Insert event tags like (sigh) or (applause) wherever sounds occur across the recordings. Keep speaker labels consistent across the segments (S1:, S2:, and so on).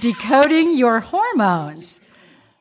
S1: Decoding your hormones.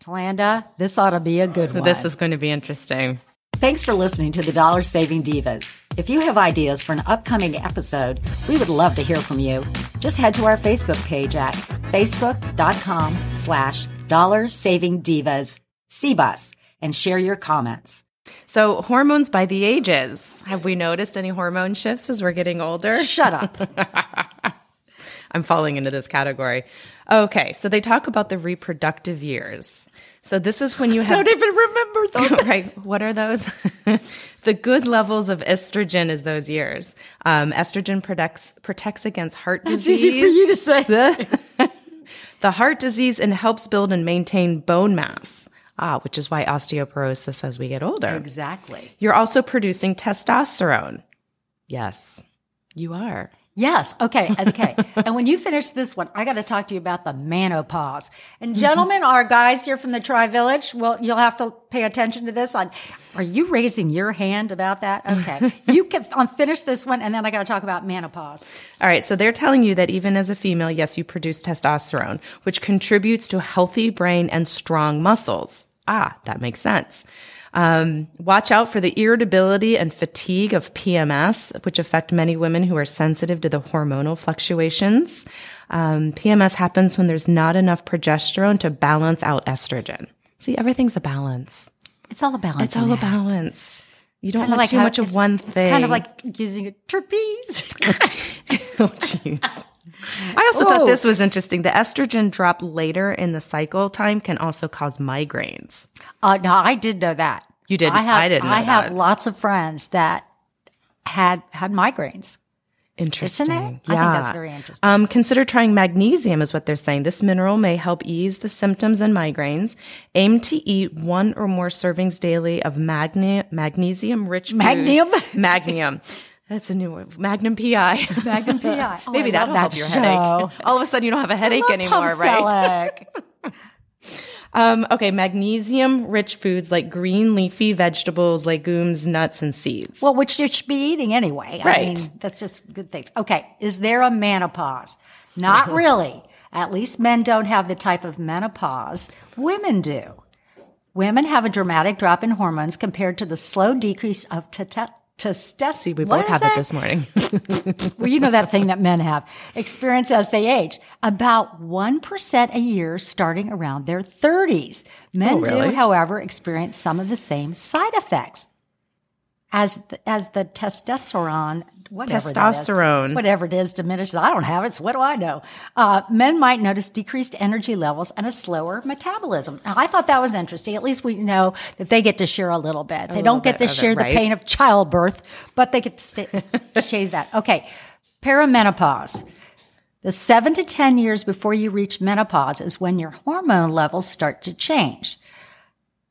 S1: Talanda, this ought to be a good one.
S2: This is going to be interesting.
S1: Thanks for listening to the Dollar Saving Divas. If you have ideas for an upcoming episode, we would love to hear from you. Just head to our Facebook page at facebook.com slash dollar saving divas CBUS and share your comments.
S2: So, hormones by the ages. Have we noticed any hormone shifts as we're getting older?
S1: Shut up. (laughs)
S2: I'm falling into this category. Okay, so they talk about the reproductive years. So this is when you (laughs) have
S1: Don't even remember those. (laughs)
S2: right. What are those? (laughs) the good levels of estrogen is those years. Um, estrogen protects protects against heart
S1: It's
S2: disease.
S1: easy for you to say.
S2: the, the heart disease and helps build and maintain bone mass. Ah, which is why osteoporosis as we get older.
S1: Exactly.
S2: You're also producing testosterone. Yes, you are.
S1: Yes. Okay. Okay. (laughs) and when you finish this one, I got to talk to you about the menopause. And gentlemen, our guys here from the Tri Village, well, you'll have to pay attention to this. On, are you raising your hand about that? Okay. (laughs) you can um, finish this one, and then I got to talk about menopause.
S2: All right, so they're telling you that even as a female, yes, you produce testosterone, which contributes to a healthy brain and strong muscles. Ah, that makes sense. Um, watch out for the irritability and fatigue of PMS, which affect many women who are sensitive to the hormonal fluctuations. Um, PMS happens when there's not enough progesterone to balance out estrogen. See, everything's a balance.
S1: It's all a balance.
S2: It's all a balance. You don't want too
S1: how
S2: much of
S1: it's-
S2: one
S1: It's
S2: thing.
S1: kind of like using a trapeze. (laughs)
S2: oh, jeez. I also thought
S1: Oh.
S2: this was interesting. The estrogen drop later in the cycle time can also cause migraines.
S1: Uh, no, I did know that.
S2: You didn't?
S1: I, have,
S2: I didn't know
S1: I have lots of friends that had had migraines.
S2: Interesting.
S1: Isn't it? I think that's very interesting.
S2: Um, consider trying magnesium, is what they're saying. This mineral may help ease the symptoms and migraines. Aim to eat one or more servings daily of magne- magnesium rich food.
S1: Magnium? (laughs)
S2: Magnesium. That's a new word. Magnum PI. (laughs)
S1: Magnum PI. Oh, (laughs)
S2: Maybe
S1: I
S2: that'll
S1: love
S2: help
S1: that
S2: your
S1: show.
S2: headache. (laughs) All of a sudden, you don't have a headache
S1: I
S2: anymore,
S1: Tom
S2: right? Um, okay, magnesium rich foods like green leafy vegetables, legumes, nuts, and seeds.
S1: Well, which you should be eating anyway. I
S2: Right.
S1: mean, that's just good things. Okay. Is there a menopause? Not really. At least men don't have the type of menopause women do. Women have a dramatic drop in hormones compared to the slow decrease of te- te- testosterone.
S2: we both have it this morning. (laughs)
S1: well, you know that thing that men have experience as they age. About 1% a year starting around their 30s. Men
S2: Oh, really?
S1: do, however, experience some of the same side effects. As the, as the testosterone, whatever that is,
S2: Testosterone.
S1: whatever it is, diminishes. I don't have it, so what do I know? Uh, men might notice decreased energy levels and a slower metabolism. Now, I thought that was interesting. At least we know that they get to share a little bit. they don't get to
S2: of it,
S1: share
S2: right?
S1: the pain of childbirth, but they get to stay, (laughs) shave that. Okay, perimenopause. The seven to 10 years before you reach menopause is when your hormone levels start to change.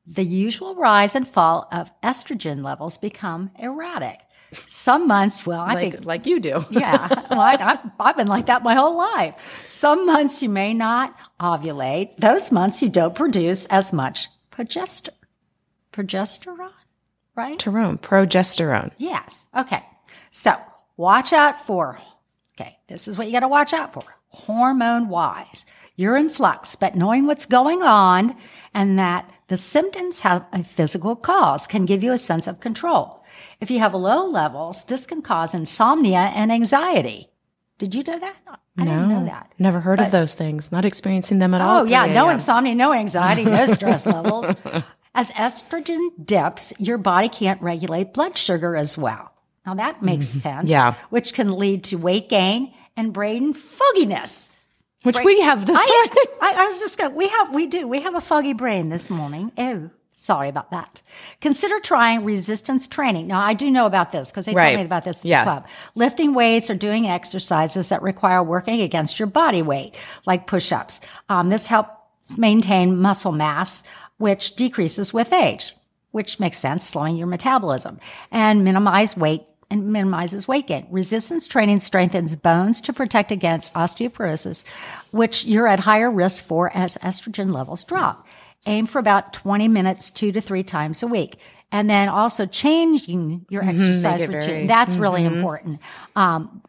S1: The usual rise and fall of estrogen levels become erratic. Some months, well, I
S2: like,
S1: think
S2: like you do. (laughs)
S1: yeah, well, I, I've, I've been like that my whole life. Some months you may not ovulate. Those months you don't produce as much progester- progesterone, right?
S2: Jerome, progesterone.
S1: Yes. Okay. So watch out for, okay, this is what you got to watch out for. Hormone wise, you're in flux, but knowing what's going on and that the symptoms have a physical cause can give you a sense of control. If you have low levels, this can cause insomnia and anxiety. Did you know that? I didn't know that.
S2: Never heard of those things. Not experiencing them at all.
S1: Oh, yeah. No insomnia, no anxiety, no (laughs) stress levels. As estrogen dips, your body can't regulate blood sugar as well. Now that makes sense.
S2: Mm-hmm. Yeah.
S1: Which can lead to weight gain and brain fogginess.
S2: Which we have this
S1: I,
S2: morning.
S1: I, I was just going, we have, we do, we have a foggy brain this morning. Oh, sorry about that. Consider trying resistance training. Now, I do know about this because they
S2: Right.
S1: told me about this at
S2: Yeah.
S1: the club. Lifting weights or doing exercises that require working against your body weight, like push-ups. Um, this helps maintain muscle mass, which decreases with age, which makes sense, slowing your metabolism and minimize weight and minimizes weight gain. Resistance training strengthens bones to protect against osteoporosis, which you're at higher risk for as estrogen levels drop. Aim for about 20 minutes, two to three times a week. And then also changing your exercise
S2: it
S1: routine.
S2: very-
S1: That's really important. Um,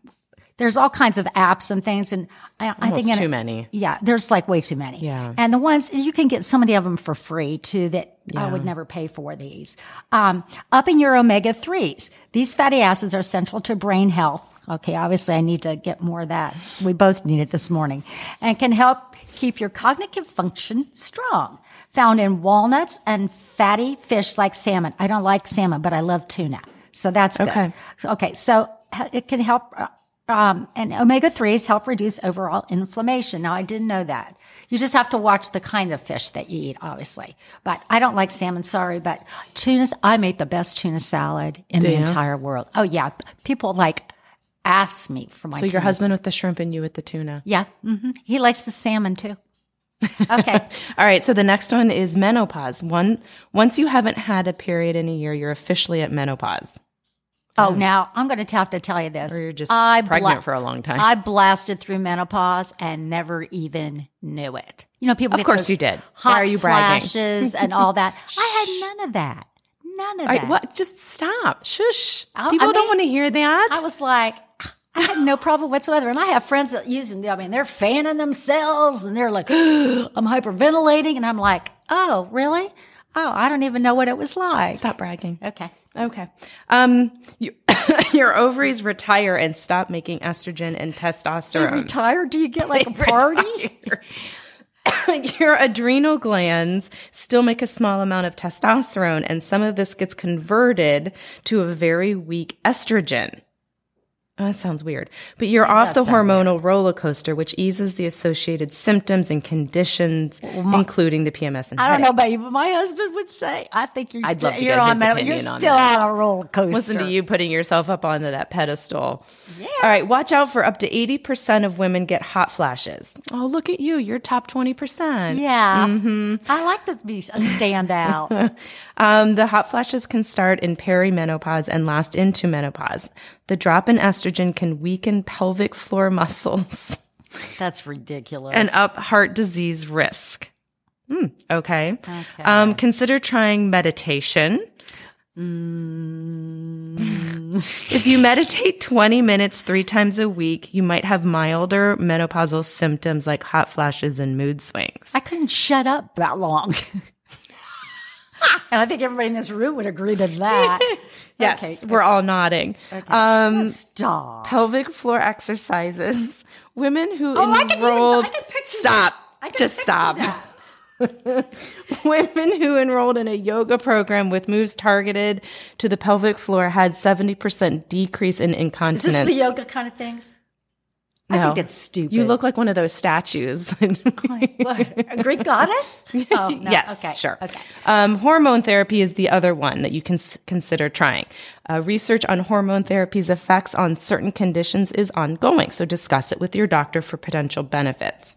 S1: there's all kinds of apps and things, and I, I think
S2: too many.
S1: Yeah, there's like way too many.
S2: Yeah.
S1: and the ones you can get so many of them for free too that I would never pay for these. Um, in your omega threes. These fatty acids are central to brain health. Okay, obviously I need to get more of that. We both need it this morning, and can help keep your cognitive function strong. Found in walnuts and fatty fish like salmon. I don't like salmon, but I love tuna, so that's good.
S2: Okay.
S1: So, okay, so uh, it can help, uh, um, and omega 3s help reduce overall inflammation. Now, I didn't know that. You just have to watch the kind of fish that you eat, obviously. But I don't like salmon, sorry, but tunas, I make the best tuna salad in the
S2: you?
S1: entire world. Oh, yeah. People like ask me for my
S2: So your husband with the shrimp and you with the tuna.
S1: Yeah. hmm He likes the salmon too. Okay. (laughs)
S2: All right. So the next one is menopause. One, once you haven't had a period in a year, you're officially at menopause.
S1: Oh, now I'm going to have to tell you this.
S2: Or you're just
S1: I
S2: pregnant
S1: bla-
S2: for a long time.
S1: I blasted through menopause and never even knew it. You know, people.
S2: Of
S1: get
S2: course you did.
S1: Hot
S2: Why are you bragging?
S1: Flashes and all that. (laughs) I had none of that. None of
S2: All
S1: that.
S2: what? Just stop. Shush.
S1: I-
S2: People
S1: I
S2: don't
S1: mean,
S2: want to hear that.
S1: I was like, I had no problem whatsoever. And I have friends that use them. I mean, they're fanning themselves and they're like, (gasps) I'm hyperventilating. And I'm like, oh, really? Oh, I don't even know what it was like.
S2: Stop bragging.
S1: Okay.
S2: Okay. Um, you, (coughs) your ovaries retire and stop making estrogen and testosterone.
S1: Retire? Do you get like a (laughs) party? (coughs)
S2: your adrenal glands still make a small amount of testosterone, and some of this gets converted to a very weak estrogen. Oh, that sounds weird. But you're off the hormonal roller coaster, which eases the associated symptoms and conditions, including the PMS and
S1: I don't know about you, but my husband would say, I think you're
S2: I'd
S1: still,
S2: love to
S1: you're on that- You're
S2: on
S1: still
S2: that.
S1: on a roller coaster.
S2: Listen to you putting yourself up onto that pedestal. Yeah. All right. Watch out for up to 80% of women get hot flashes. Oh, look at you. You're top 20%.
S1: Yeah.
S2: Mm-hmm.
S1: I like to be a (laughs) standout.
S2: Um, the hot flashes can start in perimenopause and last into menopause. The drop in estrogen can weaken pelvic floor muscles (laughs)
S1: That's ridiculous.
S2: and up heart disease risk. Hmm, okay. Um, consider trying meditation. if you meditate 20 minutes three times a week, you might have milder menopausal symptoms like hot flashes and mood swings.
S1: I couldn't shut up that long. (laughs) (laughs) and I think everybody in this room would agree to that. (laughs)
S2: Yes, we're all nodding. Um,
S1: Stop.
S2: pelvic floor exercises. Women who
S1: Oh, I can even- I
S2: enrolled.
S1: can
S2: stop.
S1: I can
S2: Just stop. (laughs) Women who enrolled in a yoga program with moves targeted to the pelvic floor had 70% decrease in
S1: Is
S2: incontinence.
S1: this the yoga kind of things? I think that's stupid.
S2: You look like one of those statues. (laughs)
S1: A Greek goddess? (laughs) Oh, no.
S2: yes,
S1: Okay.
S2: sure.
S1: Okay.
S2: Um, hormone therapy is the other one that you can consider trying. Uh, research on hormone therapy's effects on certain conditions is ongoing, so discuss it with your doctor for potential benefits.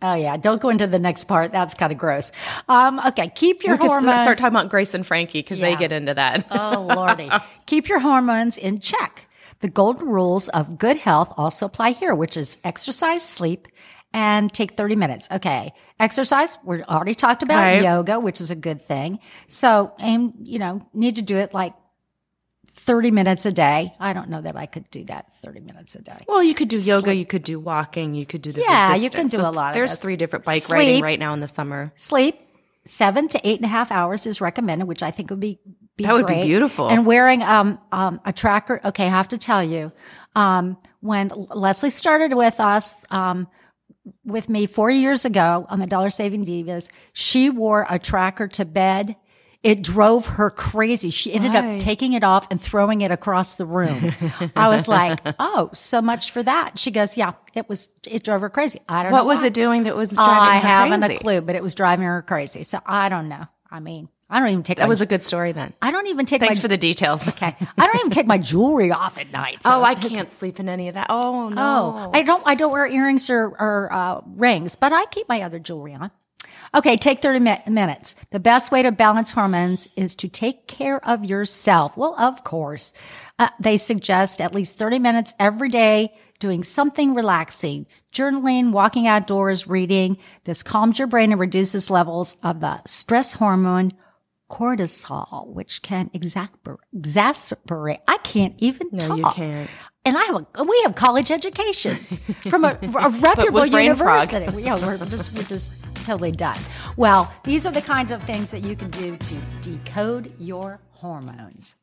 S1: Oh yeah, don't go into the next part. That's kind of gross. Um, okay, keep your
S2: We
S1: hormones.
S2: start talking about Grace and Frankie because they get into that.
S1: oh lordy, (laughs) keep your hormones in check. The golden rules of good health also apply here, which is exercise, sleep, and take 30 minutes. Okay. Exercise, we already talked about
S2: Right.
S1: yoga, which is a good thing. So, and you know, need to do it like 30 minutes a day. I don't know that I could do that 30 minutes a day.
S2: Well, you could do yoga, you could do walking, you could do the
S1: Yeah, you can do
S2: So
S1: a lot of
S2: There's
S1: those.
S2: three different bike
S1: Sleep.
S2: riding right now in the summer.
S1: Sleep, seven to eight and a half hours is recommended, which I think would be, be
S2: That would be beautiful.
S1: And wearing um, um, a tracker. Okay, I have to tell you, um, when Leslie started with us, um, with me four years ago on the Dollar Saving Divas, she wore a tracker to bed. It drove her crazy. She ended
S2: Why?
S1: up taking it off and throwing it across the room. I was like, (laughs) "Oh, so much for that." She goes, "Yeah, it was. It drove her crazy. I don't know
S2: What was
S1: why.
S2: it doing that was driving
S1: I haven't
S2: crazy?
S1: a clue, but it was driving her crazy. So I don't know. I mean, I don't even take.
S2: That
S1: my,
S2: was a good story then.
S1: I don't even take.
S2: Thanks
S1: my,
S2: for the details. (laughs)
S1: Okay, I don't even take my jewelry off at night. so-
S2: Oh, I (laughs) can't sleep in any of that. Oh no.
S1: Oh, I don't. I don't wear earrings or, or uh, rings, but I keep my other jewelry on. Okay, take 30 mi- minutes. The best way to balance hormones is to take care of yourself. Well, of course. Uh, they suggest at least 30 minutes every day doing something relaxing, journaling, walking outdoors, reading. This calms your brain and reduces levels of the stress hormone cortisol, which can exacerb- exasperate. I can't even
S2: No,
S1: talk.
S2: you can't.
S1: and I have a, we have college educations from a, (laughs) a reputable university. yeah, we're just we're just totally done. Well, these are the kinds of things that you can do to decode your hormones.